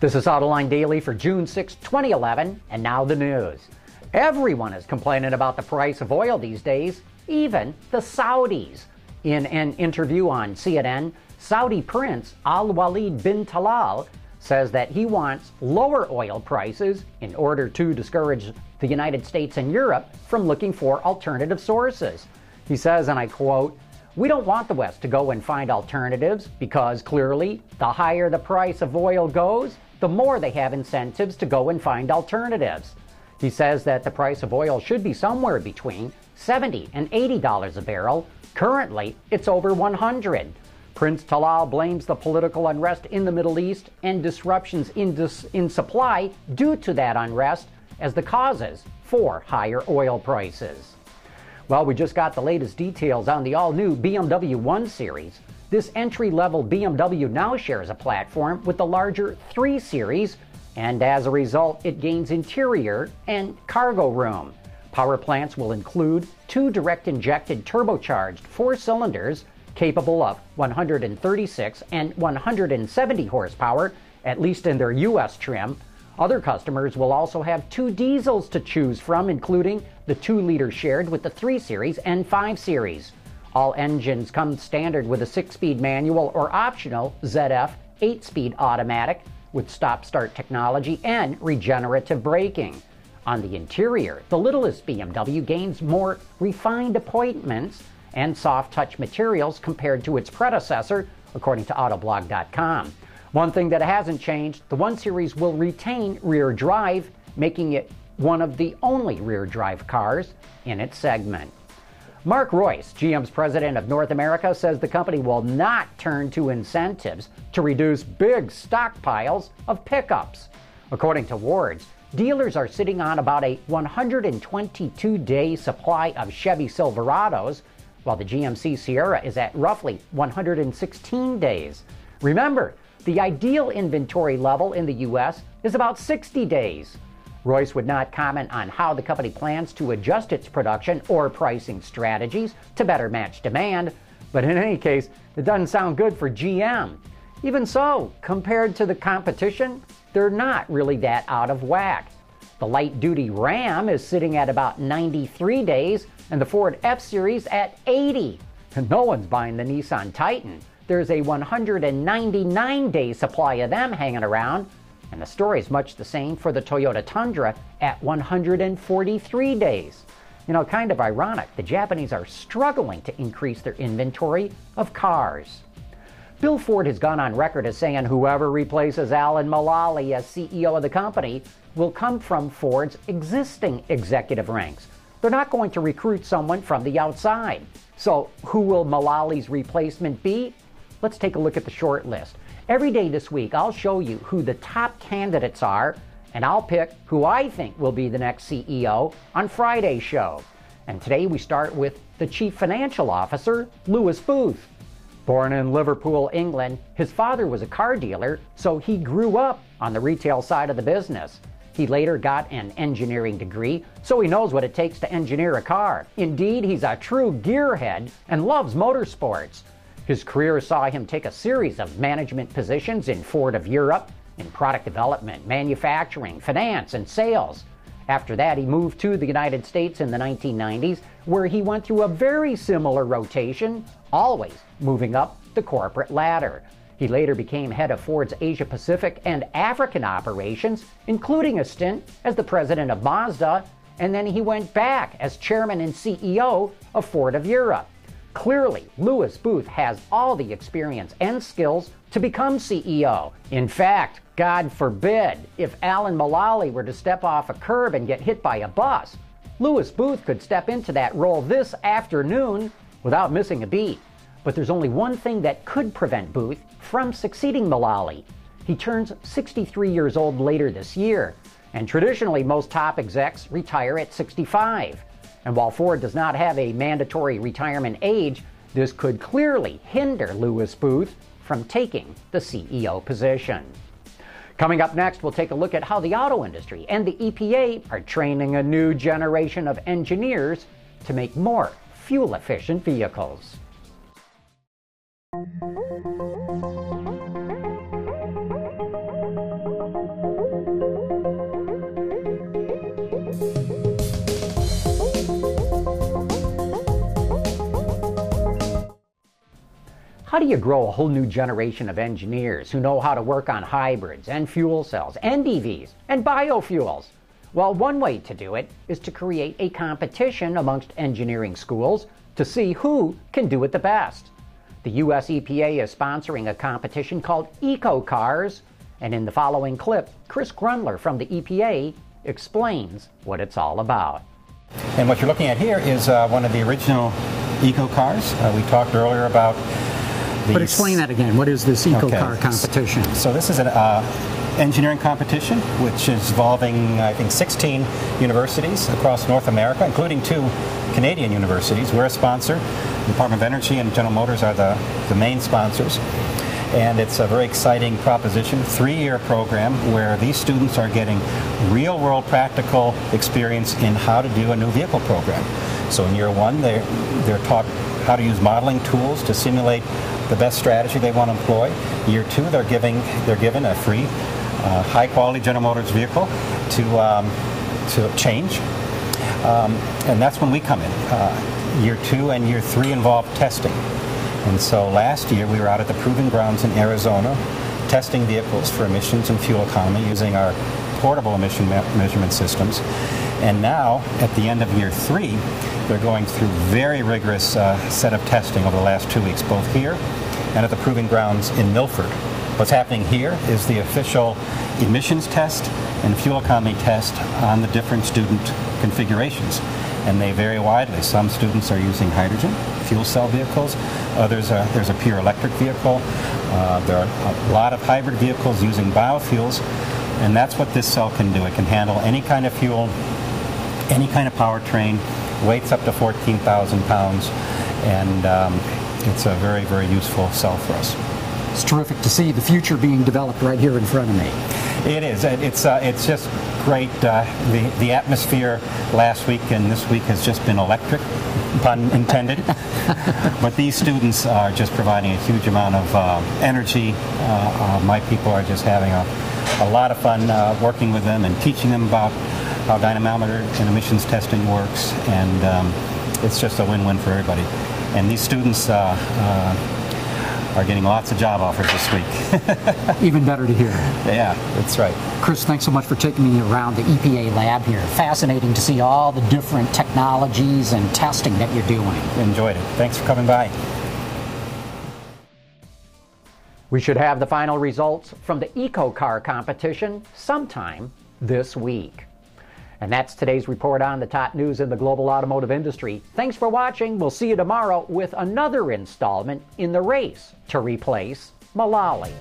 This is Autoline Daily for June 6, 2011, and now the news. Everyone is complaining about the price of oil these days, even the Saudis. In an interview on CNN, Saudi Prince Al Walid bin Talal says that he wants lower oil prices in order to discourage the United States and Europe from looking for alternative sources. He says, and I quote, we don't want the West to go and find alternatives because clearly the higher the price of oil goes, the more they have incentives to go and find alternatives. He says that the price of oil should be somewhere between 70 and 80 dollars a barrel. Currently, it's over 100. Prince Talal blames the political unrest in the Middle East and disruptions in, dis- in supply due to that unrest as the causes for higher oil prices. Well, we just got the latest details on the all new BMW 1 Series. This entry level BMW now shares a platform with the larger 3 Series, and as a result, it gains interior and cargo room. Power plants will include two direct injected turbocharged four cylinders capable of 136 and 170 horsepower, at least in their US trim. Other customers will also have two diesels to choose from, including the 2 liter shared with the 3 Series and 5 Series. All engines come standard with a 6 speed manual or optional ZF 8 speed automatic with stop start technology and regenerative braking. On the interior, the littlest BMW gains more refined appointments and soft touch materials compared to its predecessor, according to Autoblog.com. One thing that hasn't changed the 1 Series will retain rear drive, making it one of the only rear drive cars in its segment. Mark Reuss, GM's president of North America, says the company will not turn to incentives to reduce big stockpiles of pickups. According to Wards, dealers are sitting on about a 122 day supply of Chevy Silverados, while the GMC Sierra is at roughly 116 days. Remember, the ideal inventory level in the U.S. is about 60 days. Reuss would not comment on how the company plans to adjust its production or pricing strategies to better match demand, but in any case, it doesn't sound good for GM. Even so, compared to the competition, they're not really that out of whack. The light duty Ram is sitting at about 93 days, and the Ford F Series at 80. And no one's buying the Nissan Titan. There's a 199 day supply of them hanging around, and the story is much the same for the Toyota Tundra at 143 days. You know, kind of ironic, the Japanese are struggling to increase their inventory of cars. Bill Ford has gone on record as saying whoever replaces Alan Mulally as CEO of the company will come from Ford's existing executive ranks. They're not going to recruit someone from the outside. So, who will Mulally's replacement be? Let's take a look at the short list. Every day this week, I'll show you who the top candidates are, and I'll pick who I think will be the next CEO on Friday's show. And today we start with the Chief Financial Officer, Lewis Booth. Born in Liverpool, England, his father was a car dealer, so he grew up on the retail side of the business. He later got an engineering degree, so he knows what it takes to engineer a car. Indeed, he's a true gearhead and loves motorsports. His career saw him take a series of management positions in Ford of Europe, in product development, manufacturing, finance, and sales. After that, he moved to the United States in the 1990s, where he went through a very similar rotation, always moving up the corporate ladder. He later became head of Ford's Asia Pacific and African operations, including a stint as the president of Mazda, and then he went back as chairman and CEO of Ford of Europe. Clearly, Lewis Booth has all the experience and skills to become CEO. In fact, God forbid, if Alan Mulally were to step off a curb and get hit by a bus, Lewis Booth could step into that role this afternoon without missing a beat. But there's only one thing that could prevent Booth from succeeding Mulally. He turns 63 years old later this year. And traditionally, most top execs retire at 65. And while Ford does not have a mandatory retirement age, this could clearly hinder Lewis Booth from taking the CEO position. Coming up next, we'll take a look at how the auto industry and the EPA are training a new generation of engineers to make more fuel efficient vehicles. How do you grow a whole new generation of engineers who know how to work on hybrids and fuel cells and EVs and biofuels? Well, one way to do it is to create a competition amongst engineering schools to see who can do it the best. The US EPA is sponsoring a competition called EcoCars, and in the following clip, Chris Grundler from the EPA explains what it's all about. And what you're looking at here is uh, one of the original EcoCars. Uh, we talked earlier about but explain that again. What is this eco okay. car competition? So this is an uh, engineering competition which is involving, I think, 16 universities across North America, including two Canadian universities. We're a sponsor. The Department of Energy and General Motors are the, the main sponsors. And it's a very exciting proposition, three-year program where these students are getting real-world practical experience in how to do a new vehicle program. So in year one, they're, they're taught how to use modeling tools to simulate the best strategy they want to employ. Year two, they're giving they're given a free, uh, high quality General Motors vehicle to um, to change, um, and that's when we come in. Uh, year two and year three involve testing, and so last year we were out at the proving grounds in Arizona, testing vehicles for emissions and fuel economy using our portable emission measurement systems. And now, at the end of year three, they're going through very rigorous uh, set of testing over the last two weeks, both here and at the proving grounds in Milford. What's happening here is the official emissions test and fuel economy test on the different student configurations. And they vary widely. Some students are using hydrogen, fuel cell vehicles. Others, are, there's a pure electric vehicle. Uh, there are a lot of hybrid vehicles using biofuels. And that's what this cell can do. It can handle any kind of fuel, any kind of powertrain, weights up to 14,000 pounds, and um, it's a very, very useful cell for us. It's terrific to see the future being developed right here in front of me. It is. It's uh, it's just great. Uh, the the atmosphere last week and this week has just been electric, pun intended. but these students are just providing a huge amount of uh, energy. Uh, uh, my people are just having a, a lot of fun uh, working with them and teaching them about how dynamometer and emissions testing works, and um, it's just a win-win for everybody. And these students uh, uh, are getting lots of job offers this week. Even better to hear. Yeah, that's right. Chris, thanks so much for taking me around the EPA lab here. Fascinating to see all the different technologies and testing that you're doing. Enjoyed it. Thanks for coming by. We should have the final results from the EcoCar competition sometime this week. And that's today's report on the top news in the global automotive industry. Thanks for watching. We'll see you tomorrow with another installment in the race to replace Mulally.